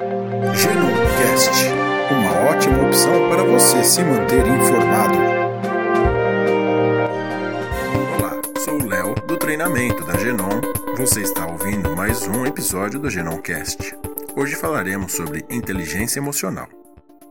Genomcast, uma ótima opção para você se manter informado. Olá, sou o Léo do treinamento da Genom. Você está ouvindo mais um episódio do Genomcast. Hoje falaremos sobre inteligência emocional.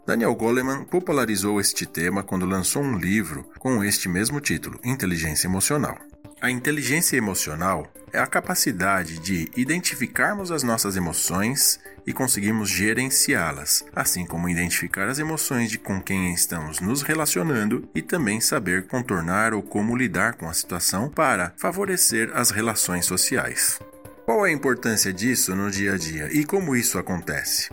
Daniel Goleman popularizou este tema quando lançou um livro com este mesmo título, Inteligência Emocional. A inteligência emocional é a capacidade de identificarmos as nossas emoções e conseguirmos gerenciá-las, assim como identificar as emoções de com quem estamos nos relacionando e também saber contornar ou como lidar com a situação para favorecer as relações sociais. Qual é a importância disso no dia a dia e como isso acontece?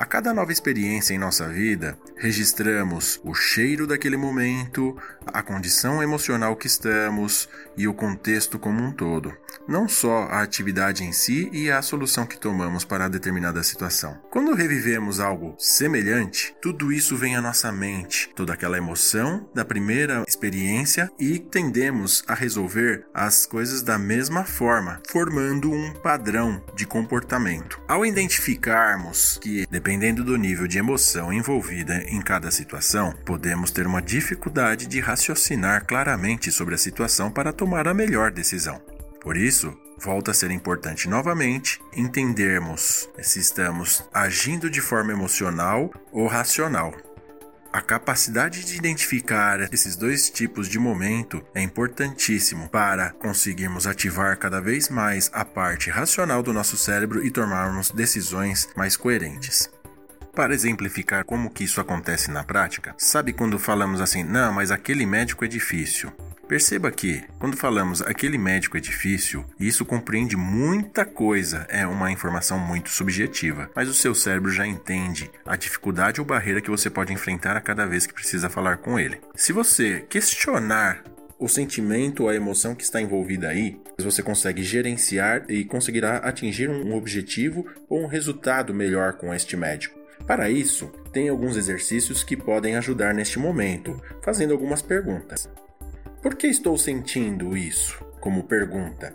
A cada nova experiência em nossa vida, registramos o cheiro daquele momento, a condição emocional que estamos e o contexto como um todo, não só a atividade em si e a solução que tomamos para determinada situação. Quando revivemos algo semelhante, tudo isso vem à nossa mente, toda aquela emoção da primeira experiência e tendemos a resolver as coisas da mesma forma, formando um padrão de comportamento. Ao identificarmos que, dependendo Dependendo do nível de emoção envolvida em cada situação, podemos ter uma dificuldade de raciocinar claramente sobre a situação para tomar a melhor decisão. Por isso, volta a ser importante novamente entendermos se estamos agindo de forma emocional ou racional. A capacidade de identificar esses dois tipos de momento é importantíssimo para conseguirmos ativar cada vez mais a parte racional do nosso cérebro e tomarmos decisões mais coerentes. Para exemplificar como que isso acontece na prática, sabe quando falamos assim, não, mas aquele médico é difícil. Perceba que, quando falamos aquele médico é difícil, isso compreende muita coisa, é uma informação muito subjetiva, mas o seu cérebro já entende a dificuldade ou barreira que você pode enfrentar a cada vez que precisa falar com ele. Se você questionar o sentimento, a emoção que está envolvida aí, você consegue gerenciar e conseguirá atingir um objetivo ou um resultado melhor com este médico. Para isso, tem alguns exercícios que podem ajudar neste momento, fazendo algumas perguntas. Por que estou sentindo isso? Como pergunta.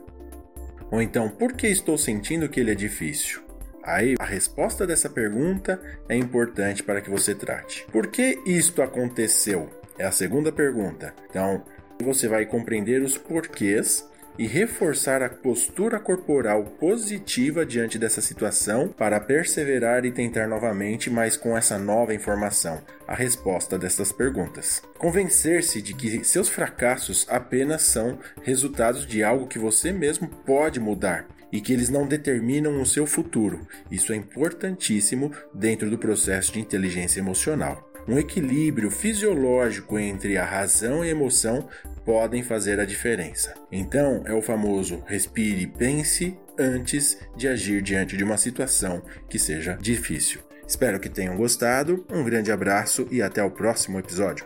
Ou então, por que estou sentindo que ele é difícil? Aí, a resposta dessa pergunta é importante para que você trate. Por que isto aconteceu? É a segunda pergunta. Então, você vai compreender os porquês e reforçar a postura corporal positiva diante dessa situação para perseverar e tentar novamente, mas com essa nova informação, a resposta destas perguntas. Convencer-se de que seus fracassos apenas são resultados de algo que você mesmo pode mudar e que eles não determinam o seu futuro. Isso é importantíssimo dentro do processo de inteligência emocional. Um equilíbrio fisiológico entre a razão e a emoção podem fazer a diferença. Então, é o famoso respire pense antes de agir diante de uma situação que seja difícil. Espero que tenham gostado, um grande abraço e até o próximo episódio.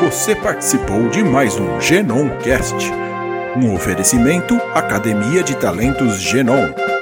Você participou de mais um Genoncast, um oferecimento Academia de Talentos Genom.